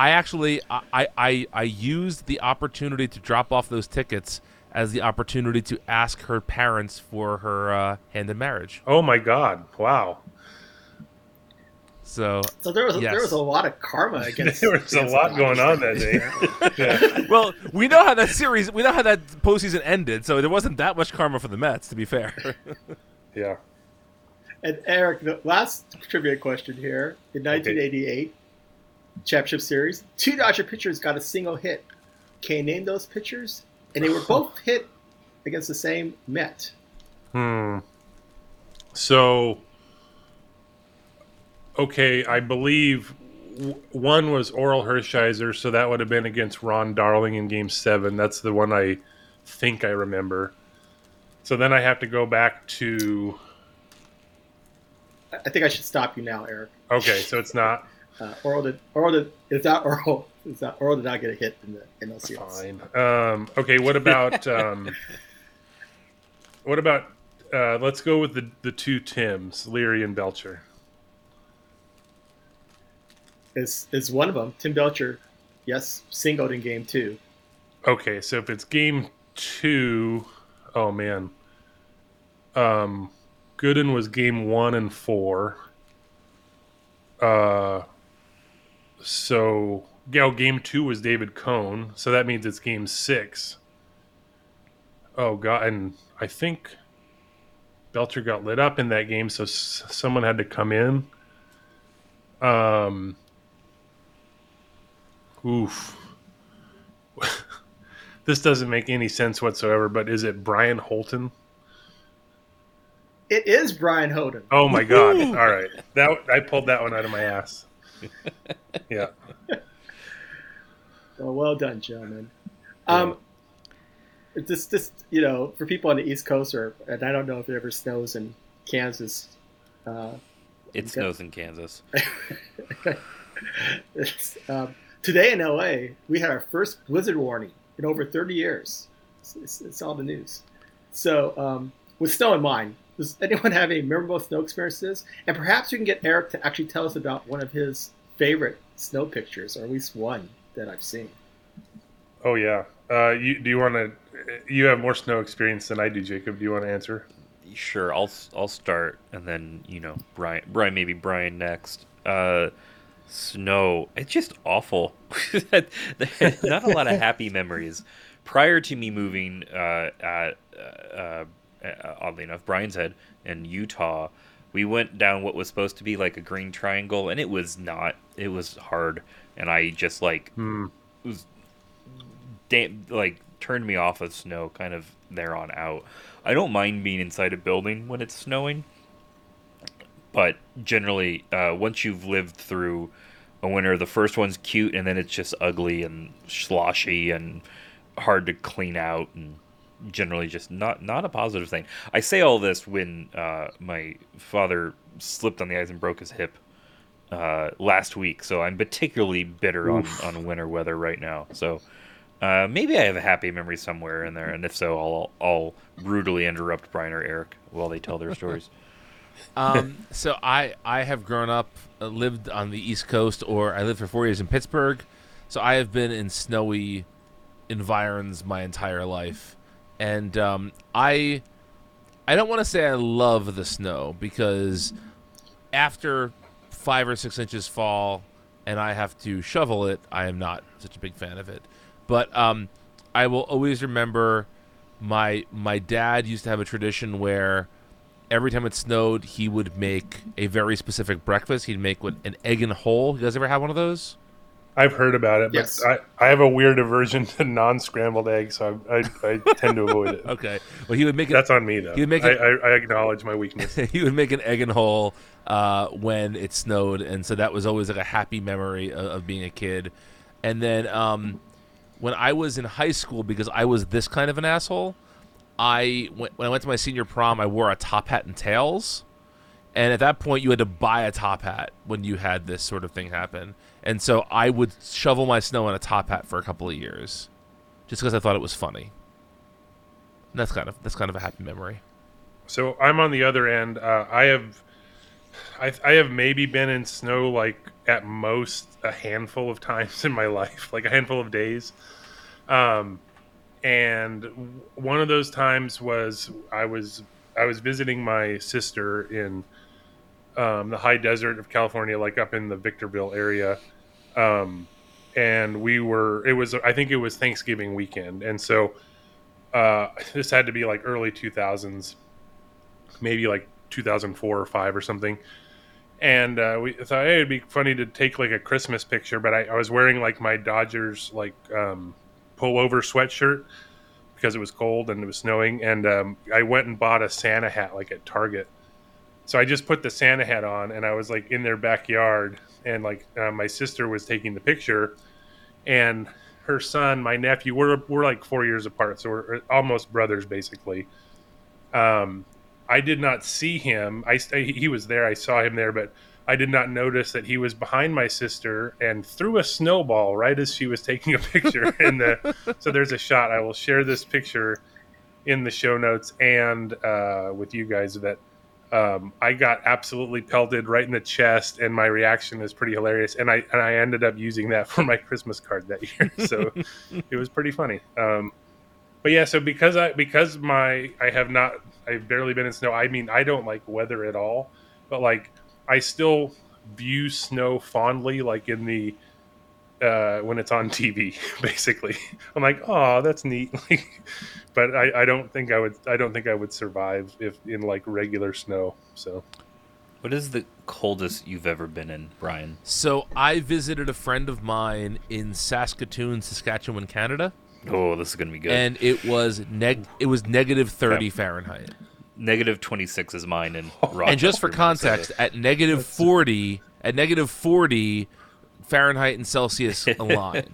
I actually I, I- I I used the opportunity to drop off those tickets as the opportunity to ask her parents for her uh, hand in marriage. Oh my God! Wow. So So there was Yes. there was a lot of karma [laughs] against. There was a lot going on Dodgers. that day. [laughs] Yeah. well, we know how that series, we know how that postseason ended. So there wasn't that much karma for the Mets, to be fair. [laughs] Yeah. And Eric, the last trivia question here in 1988 championship series, two Dodger pitchers got a single hit. Can you name those pitchers? And they were [sighs] both hit against the same Met. Hmm. So, okay, I believe w- one was Orel Hershiser, so that would have been against Ron Darling in Game Seven. That's the one I think I remember. So then I have to go back to. I think I should stop you now, Eric. Okay, so it's not [laughs] Uh, Orel did Orel did it's not Orel it's not Orel did not get a hit in the NLCS. fine. Um, okay, what about um, [laughs] what about? Uh, let's go with the the two Tims, Leary and Belcher. Is is one of them Tim Belcher? Yes, singled in game two. Okay, so if it's game two, oh man. Um Gooden was game one and four. Uh so yeah, oh, game two was David Cone, so that means it's game six. Oh god, and I think Belcher got lit up in that game, so s- someone had to come in. Um Oof. [laughs] this doesn't make any sense whatsoever, but is it Brian Holton? It is Brian Holton. Oh my god. All right. That I pulled that one out of my ass. Yeah. Well, well done, gentlemen. Um, it's just, just you know, for people on the East Coast, or and I don't know if it ever snows in Kansas. Uh, It Okay. snows in Kansas. [laughs] it's, um, today in LA, we had our first blizzard warning in over 30 years. It's, it's, it's all the news. So, um, with snow in mind, does anyone have any memorable snow experiences? And perhaps we can get Eric to actually tell us about one of his favorite snow pictures, or at least one that I've seen. Oh yeah. Uh, you, do you want to? You have more snow experience than I do, Jacob. Do you want to answer? Sure, I'll I'll start, and then you know Brian, Brian maybe Brian next. Uh, snow, it's just awful. [laughs] Not a lot of happy memories. Prior to me moving, uh, at, uh, uh, oddly enough, Brian's Head in Utah, we went down what was supposed to be like a green triangle, and it was not. It was hard, and I just like Hmm. was damn, like turned me off of snow kind of there on out. I don't mind being inside a building when it's snowing, but generally, uh, once you've lived through a winter, the first one's cute, and then it's just ugly and sloshy and hard to clean out, and generally just not not a positive thing. I say all this when uh, my father slipped on the ice and broke his hip uh, last week, so I'm particularly bitter on, on winter weather right now. So uh, maybe I have a happy memory somewhere in there, and if so, I'll I'll brutally interrupt Brian or Eric while they tell their stories. [laughs] Um, so I I have grown up, uh, lived on the East Coast, or I lived for four years in Pittsburgh. So I have been in snowy environs my entire life, and um, I I don't want to say I love the snow because after five or six inches fall and I have to shovel it, I am not such a big fan of it. But um, I will always remember my my dad used to have a tradition where every time it snowed, he would make a very specific breakfast. He'd make an egg and hole. You guys ever have one of those? I've heard about it, but Yes. I, I have a weird aversion to non-scrambled eggs, so I, I, I tend to avoid it. [laughs] Okay. Well, he would make it. That's on me, though. He would make it- I, I acknowledge my weakness. [laughs] he would make an egg and hole uh, when it snowed, and so that was always like a happy memory of, of being a kid. And then um, when I was in high school, because I was this kind of an asshole, I went, when I went to my senior prom, I wore a top hat and tails. And at that point, you had to buy a top hat when you had this sort of thing happen. And so I would shovel my snow in a top hat for a couple of years, just because I thought it was funny. And that's kind of that's kind of a happy memory. So I'm on the other end. Uh, I have, I, I have maybe been in snow like at most a handful of times in my life, like a handful of days. Um, and one of those times was I was I was visiting my sister in um, the high desert of California, like up in the Victorville area. Um, and we were it was I think it was Thanksgiving weekend, and so uh, this had to be like early 2000s maybe like 2004 or 5 or something. And uh, we thought hey, it'd be funny to take like a christmas picture but i, I was wearing like my dodgers like um, pullover sweatshirt because it was cold and it was snowing. And um, i went and bought a santa hat like at target so i just put the santa hat on and i was like in their backyard and like uh, my sister was taking the picture and her son my nephew we're, we're like four years apart so we're almost brothers basically um, I did not see him. I he was there. I saw him there, but I did not notice that he was behind my sister and threw a snowball right as she was taking a picture. [laughs] in the so there's a shot. I will share this picture in the show notes and uh, with you guys that um, I got absolutely pelted right in the chest, and my reaction is pretty hilarious. And I and I ended up using that [laughs] for my Christmas card that year, [laughs] so it was pretty funny. Um, but yeah, so because I because my I have not I've barely been in snow. I mean, I don't like weather at all, but like I still view snow fondly, like in the uh, when it's on TV. [laughs] Basically, I'm like, oh, that's neat. [laughs] Like, but I, I don't think I would I don't think I would survive if in like regular snow. So What is the coldest you've ever been in, Brian? So I visited a friend of mine in Saskatoon, Saskatchewan, Canada, Oh, this is gonna be good. and it was neg it was negative thirty Fahrenheit. Negative twenty six is mine in Rochester. and just for context, Minnesota. at negative forty, at negative forty Fahrenheit and Celsius [laughs] align.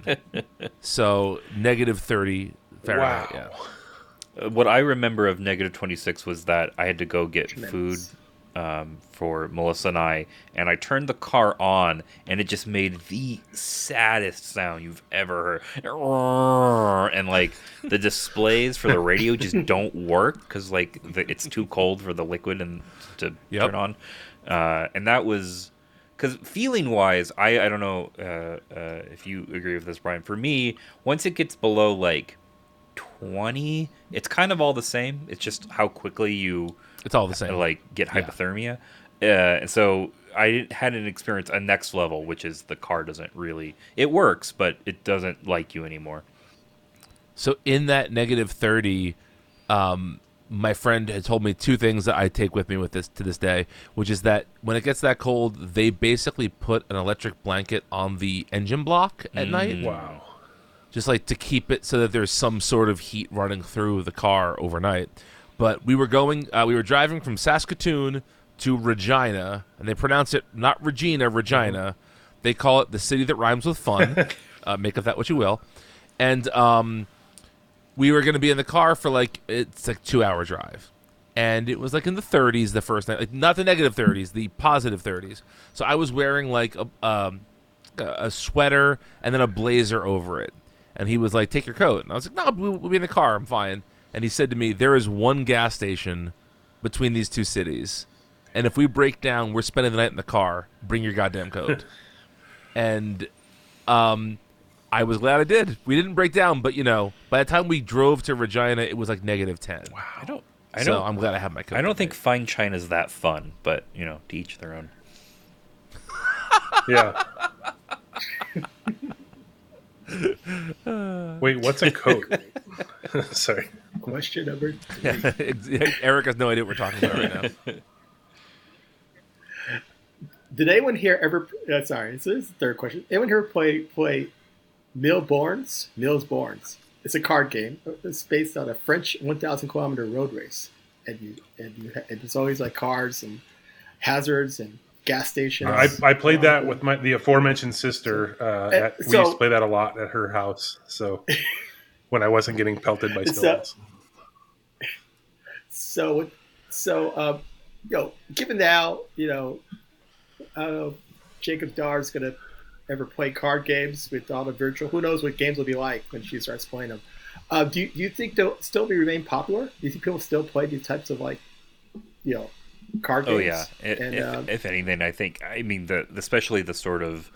so negative thirty Fahrenheit. Wow. Yeah. Uh, what I remember of negative twenty six was that I had to go get food um, for Melissa and I, and I turned the car on, and it just made the saddest sound you've ever heard. And like the displays for the radio just [laughs] don't work because like the, it's too cold for the liquid and to Yep. turn on. Uh, and that was because feeling wise, I I don't know uh, uh, if you agree with this, Brian. For me, once it gets below like twenty, it's kind of all the same. It's just how quickly you It's all the same. like get Yeah. hypothermia. Uh, and so I had an experience a next level, which is the car doesn't really it works, but it doesn't like you anymore. So in that negative thirty, um, my friend had told me two things that I take with me with this to this day, which is that when it gets that cold, they basically put an electric blanket on the engine block at night. Wow. just like to keep it so that there's some sort of heat running through the car overnight. But we were going, uh, we were driving from Saskatoon to Regina, and they pronounce it not Regina, Regina. They call it the city that rhymes with fun. [laughs] uh, make of that what you will. And um, we were going to be in the car for like it's like two hour drive, and it was like in the 30s the first night, like not the negative 30s, the positive 30s. So I was wearing like a um, a sweater and then a blazer over it. And he was like, "Take your coat." And I was like, "No, we'll, we'll be in the car. I'm fine." And he said to me, "There is one gas station between these two cities, and if we break down, we're spending the night in the car. Bring your goddamn coat." [laughs] and um, I was glad I did. We didn't break down, but you know, by the time we drove to Regina, it was like negative ten. Wow. I don't. I so don't. I'm glad I have my coat. I don't think me. fine is that fun, but you know, to each their own. [laughs] Yeah. [laughs] Wait, what's a coat? [laughs] Sorry. Question number. Eric has no idea what we're talking about right now. Did anyone here ever? Uh, sorry, so this is the third question. Anyone here play play Mille Bornes? Millsborns. It's a card game. It's based on a French 1,000 kilometer road race, and you and you and it's always like cars and hazards and gas stations. I, I played that with my the aforementioned sister. Uh, Uh, at, we used to play that a lot at her house. So [laughs] when I wasn't getting pelted by So- stones. So, so, uh, you know, given now, you know, I don't know, Jacob Dar's gonna ever play card games with all the virtual. Who knows what games will be like when she starts playing them? Uh, do you, do you think they'll still be remain popular? Do you think people still play these types of like, you know, card games? Oh yeah. I- and if, uh, if anything, I think I mean the especially the sort of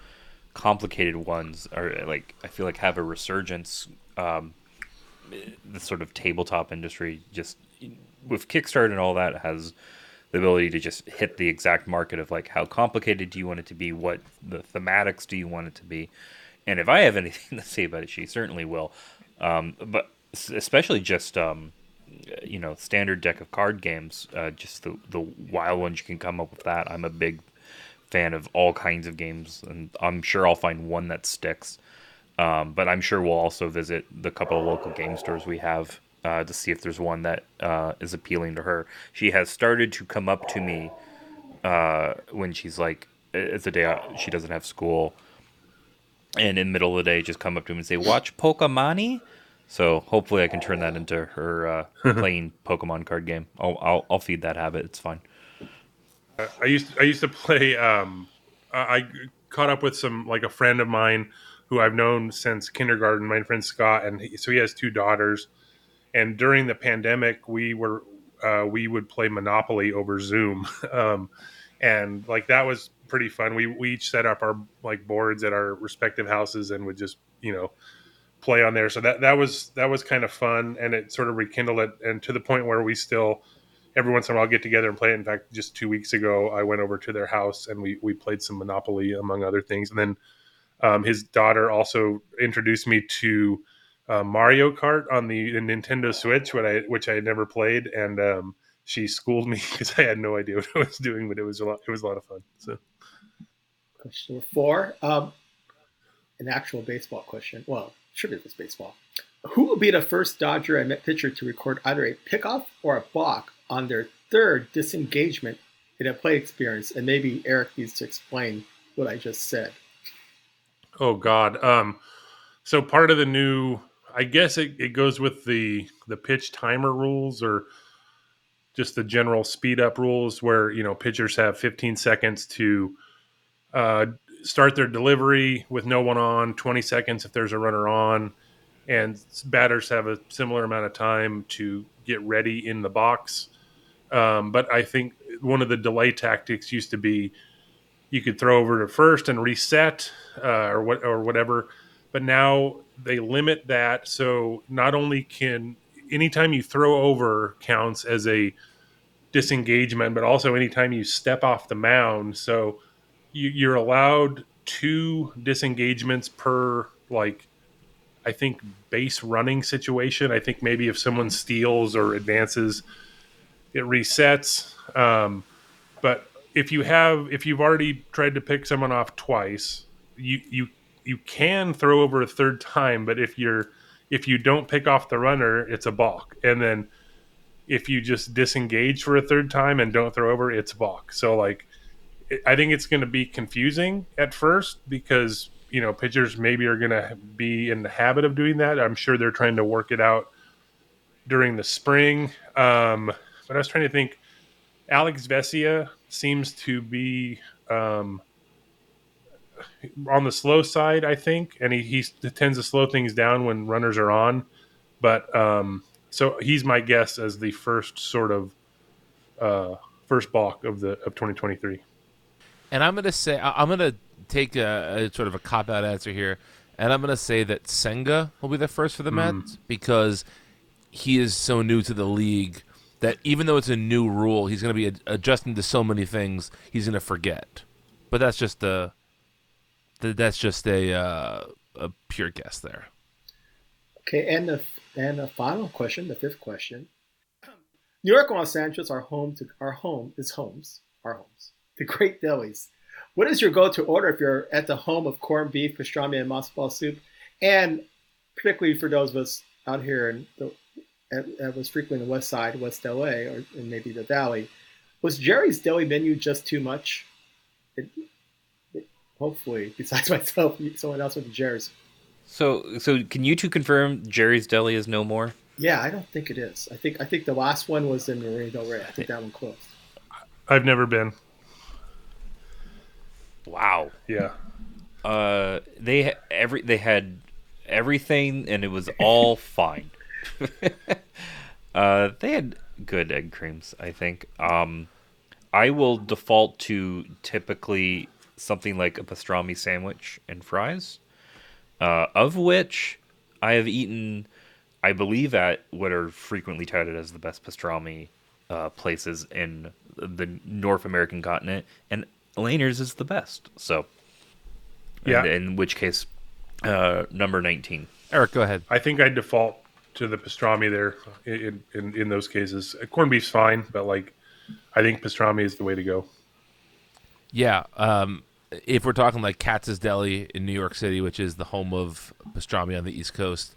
complicated ones are like I feel like have a resurgence. Um, the sort of tabletop industry just with Kickstarter and all that has the ability to just hit the exact market of like how complicated do you want it to be, what the thematics do you want it to be, and if I have anything [laughs] to say about it, she certainly will. Um, but especially just um, you know standard deck of card games, uh, just the the wild ones you can come up with that. I'm a big fan of all kinds of games, and I'm sure I'll find one that sticks. Um, but I'm sure we'll also visit the couple of local game stores we have uh, to see if there's one that uh, is appealing to her. She has started to come up to me uh, when she's like, it's a day out, she doesn't have school, and in the middle of the day, just come up to me and say, "Watch Pokemon." So hopefully, I can turn that into her uh, [laughs] playing Pokemon card game. I'll, I'll I'll feed that habit. It's fine. I used I used to play. Um, I I caught up with some like a friend of mine who I've known since kindergarten. My friend Scott, and he, so he has two daughters. And during the pandemic, we were uh, we would play Monopoly over Zoom, [laughs] um, and like that was pretty fun. We we each set up our like boards at our respective houses and would just you know play on there. So that that was that was kind of fun, and it sort of rekindled it, and to the point where we still every once in a while get together and play. it. In fact, just two weeks ago, I went over to their house and we we played some Monopoly among other things. And then um, his daughter also introduced me to uh, Mario Kart on the Nintendo Switch, which I which I had never played, and um, she schooled me [laughs] because I had no idea what I was doing, but it was a lot. It was a lot of fun. So Question number four. Um, an actual baseball question. Well, tribute this baseball. Who will be the first Dodger and Met pitcher to record either a pickoff or a balk on their third disengagement in a play experience? And maybe Eric needs to explain what I just said. Oh God. Um, so part of the new, I guess it, it goes with the the pitch timer rules, or just the general speed up rules where you know pitchers have 15 seconds to uh, start their delivery with no one on, 20 seconds if there's a runner on, and batters have a similar amount of time to get ready in the box. Um, but I think one of the delay tactics used to be you could throw over to first and reset uh, or what or whatever. But now they limit that, so not only can anytime you throw over counts as a disengagement, but also anytime you step off the mound. So you, you're allowed two disengagements per like I think base running situation. I think maybe if someone steals or advances, it resets. Um, but if you have if you've already tried to pick someone off twice, you you you can throw over a third time. But if you're if you don't pick off the runner, it's a balk. And then if you just disengage for a third time and don't throw over, it's balk. So like I think it's going to be confusing at first because you know pitchers maybe are going to be in the habit of doing that. I'm sure they're trying to work it out during the spring. Um, but I was trying to think. Alex Vesia seems to be um, on the slow side, I think, and he, he tends to slow things down when runners are on. But um, so he's my guess as the first sort of uh, first balk of the of 2023. And I'm gonna say I'm gonna take a, a sort of a cop out answer here, and I'm gonna say that Senga will be the first for the Mets because he is so new to the league that even though it's a new rule, he's gonna be ad- adjusting to so many things he's gonna forget. But that's just a th- that's just a uh, a pure guess there. Okay, and the and the final question, the fifth question. New York and Los Angeles are home to our home is homes, our homes, the great delis. What is your go-to order if you're at the home of corned beef, pastrami, and matzo ball soup? And particularly for those of us out here in the that was frequently in the West Side, West LA, or maybe the Valley, was Jerry's deli menu just too much? It, hopefully, [laughs] besides myself, someone else with Jerry's. So, so can you two confirm Jerry's Deli is no more? Yeah, I don't think it is. I think I think the last one was in Marina Del Rey. I think that one closed. I've never been. Wow. Yeah. Uh, they every they had everything, and it was all [laughs] fine. [laughs] uh, they had good egg creams, I think. Um, I will default to typically something like a pastrami sandwich and fries, uh, of which I have eaten, I believe, at what are frequently touted as the best pastrami uh, places in the North American continent, and Langer's is the best. So, Yeah. in, in which case, uh, number nineteen. Eric, go ahead. I think I default to the pastrami there in, in, in those cases. Uh, Corned beef's fine, but like I think pastrami is the way to go. Yeah, um, if we're talking like Katz's Deli in New York City, which is the home of pastrami on the East Coast,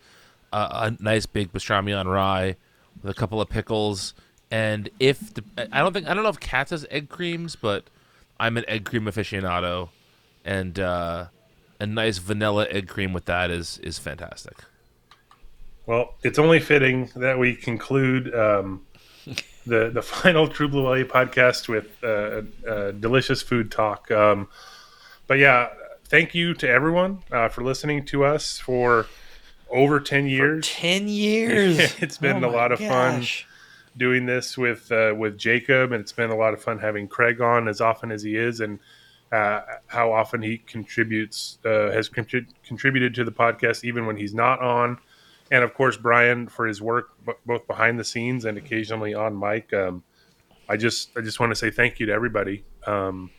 uh, a nice big pastrami on rye with a couple of pickles, and if the, I don't think I don't know if Katz has egg creams, but I'm an egg cream aficionado, and uh, a nice vanilla egg cream with that is is fantastic. Well, it's only fitting that we conclude um, [laughs] the the final True Blue LA podcast with uh, uh, delicious food talk. Um, but yeah, thank you to everyone uh, for listening to us for over ten years. Ten years. [laughs] it's been Oh a lot of gosh. fun doing this with uh, with Jacob, and it's been a lot of fun having Craig on as often as he is, and uh, how often he contributes uh, has contrib- contributed to the podcast, even when he's not on. And of course, Brian for his work b- both behind the scenes and occasionally on mic. Um, I just I just want to say thank you to everybody. Um,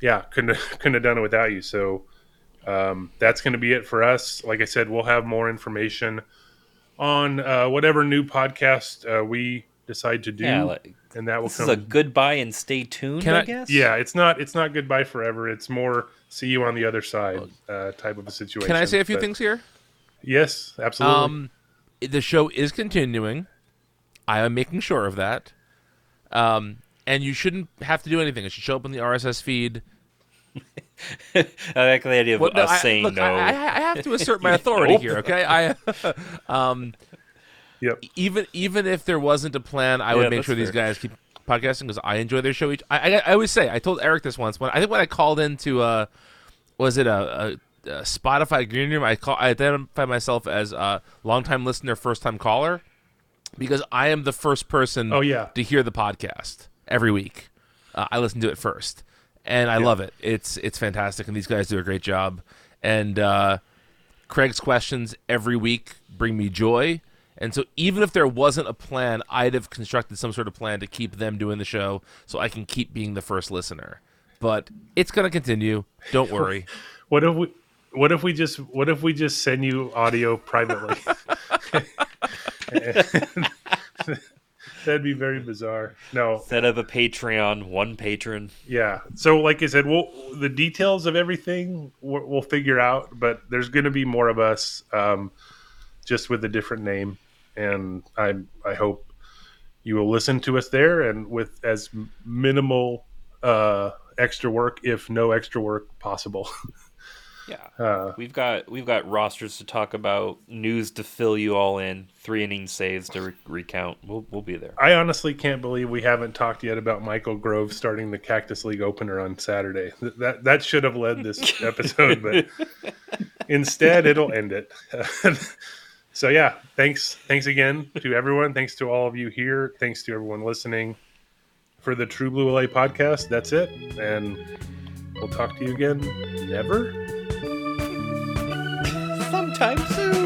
yeah, couldn't have, couldn't have done it without you. So um, that's going to be it for us. Like I said, we'll have more information on uh, whatever new podcast uh, we decide to do, Yeah, like, and that will This come. is a goodbye and stay tuned. Can I, I- guess. yeah, it's not it's not goodbye forever. It's more see you on the other side uh, type of a situation. Can I say a few But- things here? Yes, absolutely. Um, the show is continuing. I am making sure of that. Um, and you shouldn't have to do anything. It should show up in the RSS feed. [laughs] I like the idea of Well, us I, saying look, no. I, I I have to assert my authority Nope. here. [laughs] Okay, I, [laughs] um, Yep. Even even if there wasn't a plan, I Yeah, would make that's sure these guys keep podcasting because I enjoy their show. Each I, I I always say I told Eric this once when I think when I called into uh was it a, a, a Spotify green room I call I identify myself as a longtime listener, first time caller because I am the first person Oh, yeah. to hear the podcast every week. Uh, I listen to it first, and I love it. It's it's fantastic, and these guys do a great job. And uh, Craig's questions every week bring me joy. And so, even if there wasn't a plan, I'd have constructed some sort of plan to keep them doing the show, so I can keep being the first listener. But it's going to continue. Don't worry. [laughs] What if we? What if we just? What if we just send you audio privately? [laughs] [laughs] That'd be very bizarre. No, Set up a Patreon, one patron. yeah. So, like I said, we'll the details of everything we'll, we'll figure out. But there's going to be more of us, um, just with a different name, and I I hope you will listen to us there and with as minimal uh, extra work, if no extra work possible. [laughs] Yeah, Uh, we've got we've got rosters to talk about, news to fill you all in, three inning saves to re- recount. We'll we'll be there. I honestly can't believe we haven't talked yet about Michael Grove starting the Cactus League opener on Saturday. Th- That that should have led this [laughs] episode, but instead it'll end it. [laughs] so yeah, thanks thanks again to everyone. Thanks to all of you here. Thanks to everyone listening for the True Blue LA podcast. That's it, and we'll talk to you again. Never anytime soon.